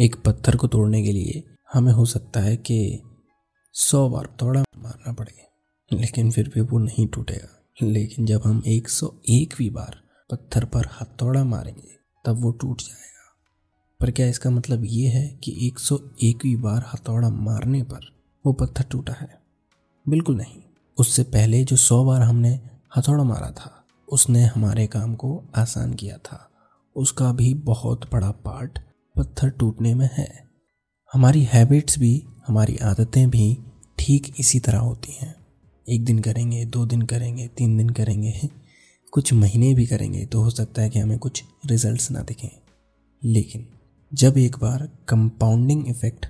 एक पत्थर को तोड़ने के लिए हमें हो सकता है कि सौ बार थोड़ा मारना पड़े, लेकिन फिर भी वो नहीं टूटेगा। लेकिन जब हम एक सौ एकवीं बार पत्थर पर हथौड़ा मारेंगे, तब वो टूट जाएगा। पर क्या इसका मतलब ये है कि एक सौ एकवीं बार हथौड़ा मारने पर वो पत्थर टूटा है? बिल्कुल नहीं। उससे पहले जो सौ बार हमने हथौड़ा मारा था, उसने हमारे काम को आसान किया था। उसका भी बहुत बड़ा पार्ट पत्थर टूटने में है। हमारी हैबिट्स भी, हमारी आदतें भी ठीक इसी तरह होती हैं। एक दिन करेंगे, दो दिन करेंगे, तीन दिन करेंगे कुछ महीने भी करेंगे तो हो सकता है कि हमें कुछ रिजल्ट्स ना दिखें। लेकिन जब एक बार कंपाउंडिंग इफ़ेक्ट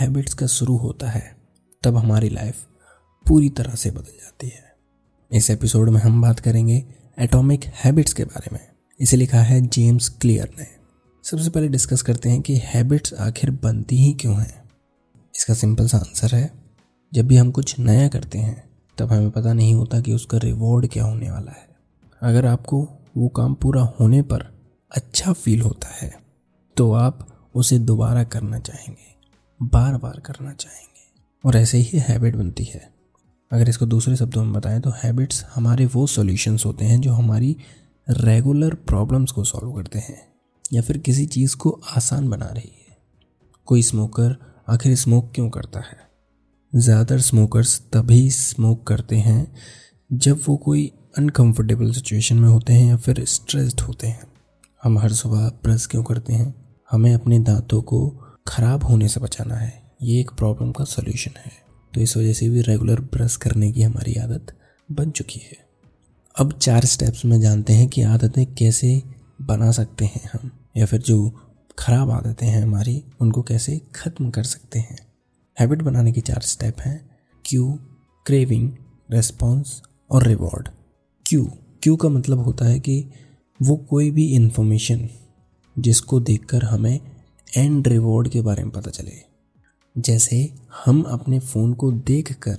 हैबिट्स का शुरू होता है, तब हमारी लाइफ पूरी तरह से बदल जाती है। इस एपिसोड में हम बात करेंगे एटॉमिक हैबिट्स के बारे में। इसे लिखा है जेम्स क्लियर ने। सबसे पहले डिस्कस करते हैं कि हैबिट्स आखिर बनती ही क्यों हैं। इसका सिंपल सा आंसर है, जब भी हम कुछ नया करते हैं, तब हमें पता नहीं होता कि उसका रिवॉर्ड क्या होने वाला है। अगर आपको वो काम पूरा होने पर अच्छा फील होता है तो आप उसे दोबारा करना चाहेंगे बार बार करना चाहेंगे। और ऐसे ही हैबिट बनती है। अगर इसको दूसरे शब्दों में बताएँ तो हैबिट्स हमारे वो सॉल्यूशंस होते हैं जो हमारी रेगुलर प्रॉब्लम्स को सॉल्व करते हैं। या फिर किसी चीज़ को आसान बना रही है। कोई स्मोकर आखिर स्मोक क्यों करता है? ज़्यादातर स्मोकर्स तभी स्मोक करते हैं जब वो कोई अनकंफर्टेबल सिचुएशन में होते हैं या फिर स्ट्रेस्ड होते हैं। हम हर सुबह ब्रश क्यों करते हैं? हमें अपने दांतों को ख़राब होने से बचाना है। ये एक प्रॉब्लम का सोल्यूशन है। तो इस वजह से भी रेगुलर ब्रश करने की हमारी आदत बन चुकी है। अब चार स्टेप्स में जानते हैं कि आदतें कैसे बना सकते हैं हम। या फिर जो ख़राब आदतें हैं हमारी, उनको कैसे ख़त्म कर सकते हैं? हैबिट बनाने के चार स्टेप हैं। क्यू क्रेविंग रेस्पॉन्स और रिवॉर्ड क्यू क्यू का मतलब होता है कि वो कोई भी इंफॉर्मेशन जिसको देखकर हमें एंड रिवॉर्ड के बारे में पता चले। जैसे हम अपने फ़ोन को देखकर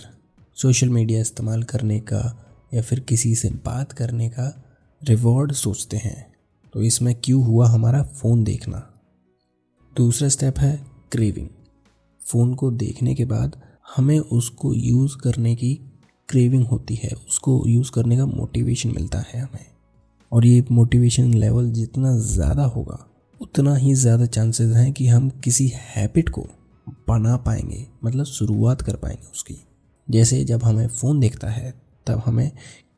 सोशल मीडिया इस्तेमाल करने का या फिर किसी से बात करने का रिवॉर्ड सोचते हैं। तो इसमें क्यों हुआ हमारा फ़ोन देखना? दूसरा स्टेप है क्रेविंग फ़ोन को देखने के बाद हमें उसको यूज़ करने की क्रेविंग होती है। उसको यूज़ करने का मोटिवेशन मिलता है हमें। और ये मोटिवेशन लेवल जितना ज़्यादा होगा, उतना ही ज़्यादा चांसेस हैं कि हम किसी हैबिट को बना पाएँगे मतलब शुरुआत कर पाएँगे उसकी। जैसे जब हमें फ़ोन देखता है, तब हमें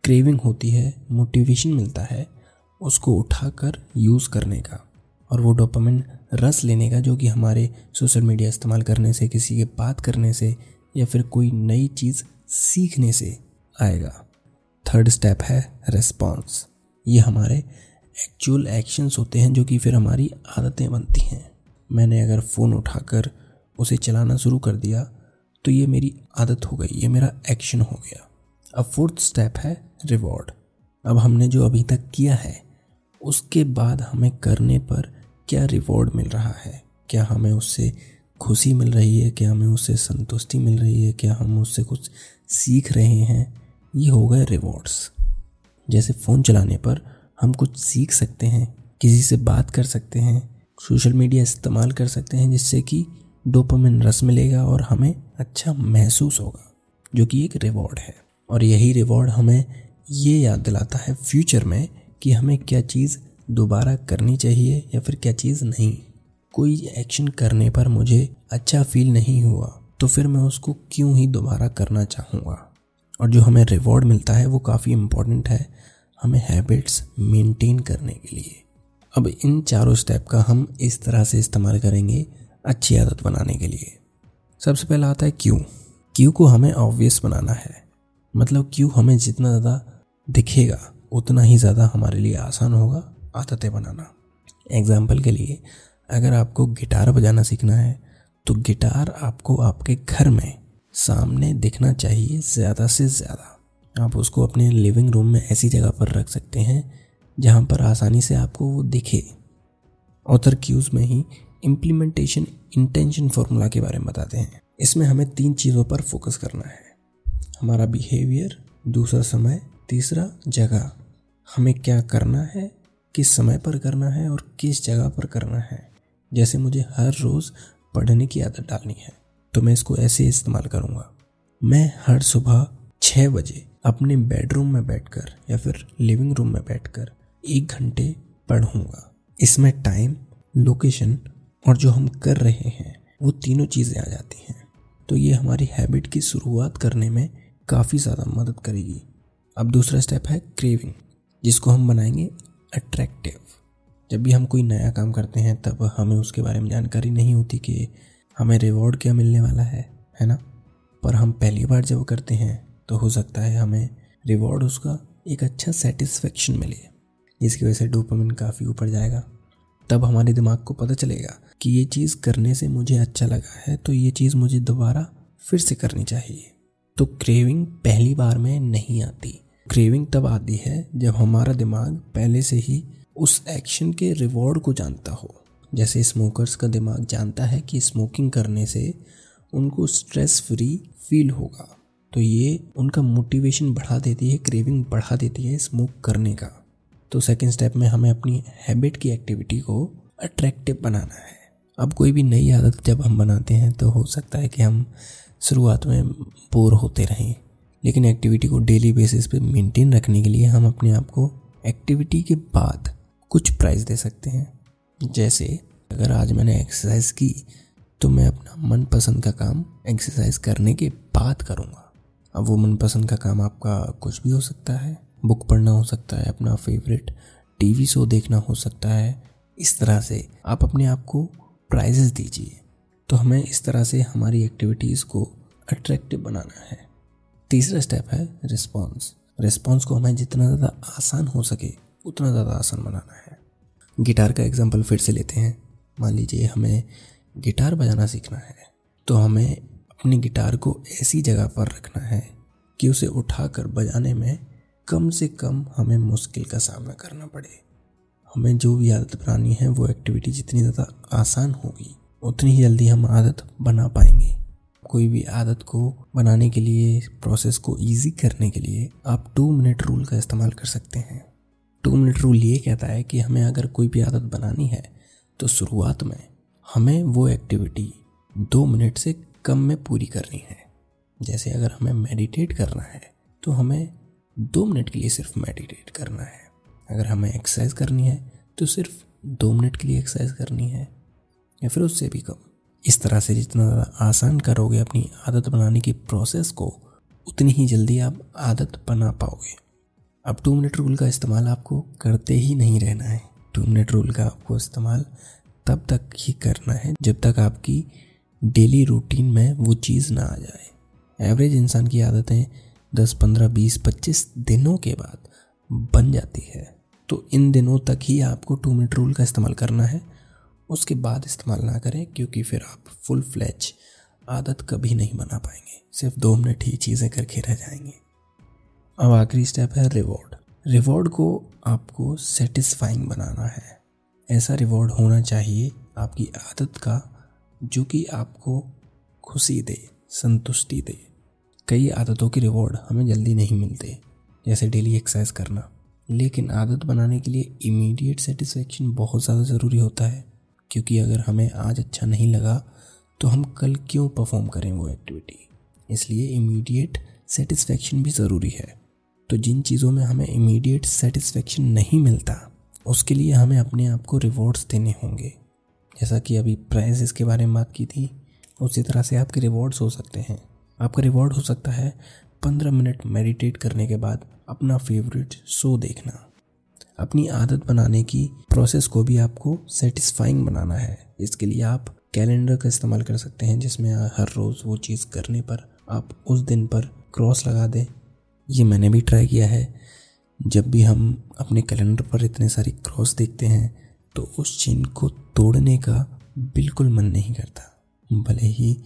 क्रेविंग होती है मोटिवेशन मिलता है उसको उठाकर यूज़ करने का और वो डोपामिन रस लेने का जो कि हमारे सोशल मीडिया इस्तेमाल करने से, किसी के बात करने से या फिर कोई नई चीज़ सीखने से आएगा। थर्ड स्टेप है रेस्पॉन्स ये हमारे एक्चुअल एक्शंस होते हैं जो कि फिर हमारी आदतें बनती हैं। मैंने अगर फ़ोन उठाकर उसे चलाना शुरू कर दिया तो ये मेरी आदत हो गई, ये मेरा एक्शन हो गया। अब फोर्थ स्टेप है रिवॉर्ड अब हमने जो अभी तक किया है उसके बाद हमें करने पर क्या रिवॉर्ड मिल रहा है? क्या हमें उससे खुशी मिल रही है? क्या हमें उससे संतुष्टि मिल रही है? क्या हम उससे कुछ सीख रहे हैं? ये हो गए रिवॉर्ड्स जैसे फ़ोन चलाने पर हम कुछ सीख सकते हैं, किसी से बात कर सकते हैं सोशल मीडिया इस्तेमाल कर सकते हैं, जिससे कि डोपामिन रस मिलेगा और हमें अच्छा महसूस होगा, जो कि एक रिवॉर्ड है। और यही रिवॉर्ड हमें ये याद दिलाता है फ्यूचर में कि हमें क्या चीज़ दोबारा करनी चाहिए या फिर क्या चीज़ नहीं। कोई एक्शन करने पर मुझे अच्छा फील नहीं हुआ तो फिर मैं उसको क्यों ही दोबारा करना चाहूँगा? और जो हमें रिवॉर्ड मिलता है, वो काफ़ी इम्पोर्टेंट है हमें हैबिट्स मेंटेन करने के लिए। अब इन चारों स्टेप का हम इस तरह से इस्तेमाल करेंगे अच्छी आदत बनाने के लिए। सबसे पहला आता है क्यों? क्यों को हमें ऑब्वियस बनाना है। मतलब क्यों हमें जितना ज़्यादा दिखेगा। उतना ही ज़्यादा हमारे लिए आसान होगा आदतें बनाना। एग्ज़ाम्पल के लिए, अगर आपको गिटार बजाना सीखना है तो गिटार आपको आपके घर में सामने दिखना चाहिए ज़्यादा से ज़्यादा। आप उसको अपने लिविंग रूम में ऐसी जगह पर रख सकते हैं, जहाँ पर आसानी से आपको वो दिखे। ऑथर क्यूज़ में ही इम्प्लीमेंटेशन इंटेंशन फॉर्मूला के बारे में बताते हैं। इसमें हमें तीन चीज़ों पर फोकस करना है। हमारा बिहेवियर दूसरा समय तीसरा जगह, हमें क्या करना है, किस समय पर करना है और किस जगह पर करना है। जैसे मुझे हर रोज़ पढ़ने की आदत डालनी है तो मैं इसको ऐसे इस्तेमाल करूँगा। मैं हर सुबह छः बजे अपने बेडरूम में बैठकर या फिर लिविंग रूम में बैठकर एक घंटे पढ़ूँगा। इसमें टाइम, लोकेशन और जो हम कर रहे हैं, वो तीनों चीज़ें आ जाती हैं। तो ये हमारी हैबिट की शुरुआत करने में काफ़ी ज़्यादा मदद करेगी। अब दूसरा स्टेप है क्रेविंग जिसको हम बनाएँगे अट्रैक्टिव जब भी हम कोई नया काम करते हैं, तब हमें उसके बारे में जानकारी नहीं होती कि हमें रिवॉर्ड क्या मिलने वाला है है ना? पर हम पहली बार जब करते हैं तो हो सकता है हमें रिवॉर्ड उसका एक अच्छा सेटिस्फेक्शन मिले, जिसकी वजह से डोपामिन काफ़ी ऊपर जाएगा। तब हमारे दिमाग को पता चलेगा कि ये चीज़ करने से मुझे अच्छा लगा है तो ये चीज़ मुझे दोबारा फिर से करनी चाहिए। तो क्रेविंग पहली बार में नहीं आती। क्रेविंग तब आती है जब हमारा दिमाग पहले से ही उस एक्शन के रिवॉर्ड को जानता हो। जैसे स्मोकर्स का दिमाग जानता है कि स्मोकिंग करने से उनको स्ट्रेस फ्री फील होगा। तो ये उनका मोटिवेशन बढ़ा देती है क्रेविंग बढ़ा देती है स्मोक करने का। तो सेकेंड स्टेप में हमें अपनी हैबिट की एक्टिविटी को अट्रैक्टिव बनाना है। अब कोई भी नई आदत जब हम बनाते हैं तो हो सकता है कि हम शुरुआत में बोर होते रहें। लेकिन एक्टिविटी को डेली बेसिस पे मेंटेन रखने के लिए हम अपने आप को एक्टिविटी के बाद कुछ प्राइज़ दे सकते हैं। जैसे, अगर आज मैंने एक्सरसाइज की तो मैं अपना मनपसंद का काम एक्सरसाइज करने के बाद करूँगा। अब वो मनपसंद का काम आपका कुछ भी हो सकता है। बुक पढ़ना हो सकता है, अपना फेवरेट टीवी शो देखना हो सकता है। इस तरह से आप अपने आप को प्राइजेस दीजिए। तो हमें इस तरह से हमारी एक्टिविटीज़ को अट्रैक्टिव बनाना है। तीसरा स्टेप है रिस्पॉन्स रिस्पॉन्स को हमें जितना ज़्यादा आसान हो सके, उतना ज़्यादा आसान बनाना है। गिटार का एग्ज़ाम्पल फिर से लेते हैं। मान लीजिए हमें गिटार बजाना सीखना है तो हमें अपनी गिटार को ऐसी जगह पर रखना है कि उसे उठाकर बजाने में कम से कम हमें मुश्किल का सामना करना पड़े। हमें जो भी आदत बनानी है, वो एक्टिविटी जितनी ज़्यादा आसान होगी, उतनी ही जल्दी हम आदत बना पाएँगे। कोई भी आदत को बनाने के लिए प्रोसेस को इजी करने के लिए आप टू मिनट रूल का इस्तेमाल कर सकते हैं। टू मिनट रूल ये कहता है कि हमें अगर कोई भी आदत बनानी है तो शुरुआत में हमें वो एक्टिविटी दो मिनट से कम में पूरी करनी है। जैसे अगर हमें मेडिटेट करना है तो हमें दो मिनट के लिए सिर्फ़ मेडिटेट करना है। अगर हमें एक्सरसाइज करनी है तो सिर्फ़ दो मिनट के लिए एक्सरसाइज करनी है, या फिर उससे भी कम। इस तरह से जितना ज़्यादा आसान करोगे अपनी आदत बनाने की प्रोसेस को, उतनी ही जल्दी आप आदत बना पाओगे। अब टू मिनट रूल का इस्तेमाल आपको करते ही नहीं रहना है। टू मिनट रूल का आपको इस्तेमाल तब तक ही करना है जब तक आपकी डेली रूटीन में वो चीज़ ना आ जाए। एवरेज इंसान की आदतें दस, पंद्रह, बीस, पच्चीस दिनों के बाद बन जाती है। तो इन दिनों तक ही आपको टू मिनट रूल का इस्तेमाल करना है। उसके बाद इस्तेमाल ना करें, क्योंकि फिर आप फुल फ्लैच आदत कभी नहीं बना पाएँगे। सिर्फ़ दो मिनट ही चीज़ें करके रह जाएँगे। अब आखिरी स्टेप है रिवॉर्ड रिवॉर्ड को आपको सेटिस्फाइंग बनाना है। ऐसा रिवॉर्ड होना चाहिए आपकी आदत का, जो कि आपको खुशी दे, संतुष्टि दे। कई आदतों के रिवॉर्ड हमें जल्दी नहीं मिलते, जैसे डेली एक्सरसाइज करना। लेकिन आदत बनाने के लिए इमीडिएट सेटिस्फेक्शन बहुत ज़्यादा ज़रूरी होता है। क्योंकि अगर हमें आज अच्छा नहीं लगा तो हम कल क्यों परफॉर्म करें वो एक्टिविटी इसलिए इमीडिएट सेटिस्फेक्शन भी ज़रूरी है। तो जिन चीज़ों में हमें इमीडिएट सेटिस्फेक्शन नहीं मिलता, उसके लिए हमें अपने आप को रिवॉर्ड्स देने होंगे। जैसा कि अभी प्राइजेस के बारे में बात की थी, उसी तरह से आपके रिवॉर्ड्स हो सकते हैं। आपका रिवॉर्ड हो सकता है पंद्रह मिनट मेडिटेट करने के बाद अपना फेवरेट शो देखना। अपनी आदत बनाने की प्रोसेस को भी आपको सेटिस्फाइंग बनाना है। इसके लिए आप कैलेंडर का इस्तेमाल कर सकते हैं, जिसमें हर रोज़ वो चीज़ करने पर आप उस दिन पर क्रॉस लगा दें। ये मैंने भी ट्राई किया है। जब भी हम अपने कैलेंडर पर इतने सारी क्रॉस देखते हैं तो उस चिन्ह को तोड़ने का बिल्कुल मन नहीं करता। भले ही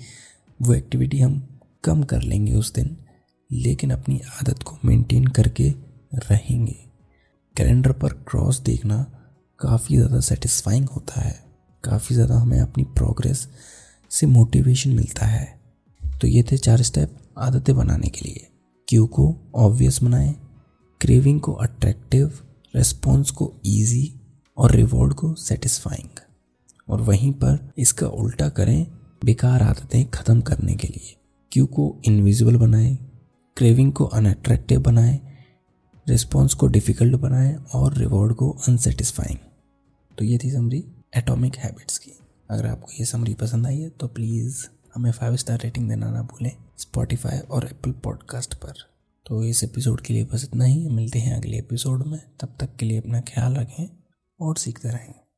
वो एक्टिविटी हम कम कर लेंगे उस दिन, लेकिन अपनी आदत को मेंटेन करके रहेंगे। कैलेंडर पर क्रॉस देखना काफ़ी ज़्यादा सेटिस्फाइंग होता है। काफ़ी ज़्यादा हमें अपनी प्रोग्रेस से मोटिवेशन मिलता है। तो ये थे चार स्टेप आदतें बनाने के लिए। क्यू को ऑब्वियस बनाएँ क्रेविंग को अट्रैक्टिव रेस्पॉन्स को ईजी और रिवॉर्ड को सेटिस्फाइंग और वहीं पर इसका उल्टा करें, बेकार आदतें ख़त्म करने के लिए। क्यू को इनविजिबल बनाएँ क्रेविंग को अनअट्रैक्टिव बनाएँ रिस्पॉन्स को डिफ़िकल्ट बनाएँ और रिवॉर्ड को अनसेटिस्फाइंग तो ये थी समरी एटॉमिक हैबिट्स की। अगर आपको ये समरी पसंद आई है तो प्लीज़ हमें फाइव स्टार रेटिंग देना ना भूलें स्पॉटिफाई और एप्पल पॉडकास्ट पर। तो इस एपिसोड के लिए बस इतना ही। मिलते हैं अगले एपिसोड में। तब तक के लिए अपना ख्याल रखें और सीखते रहें।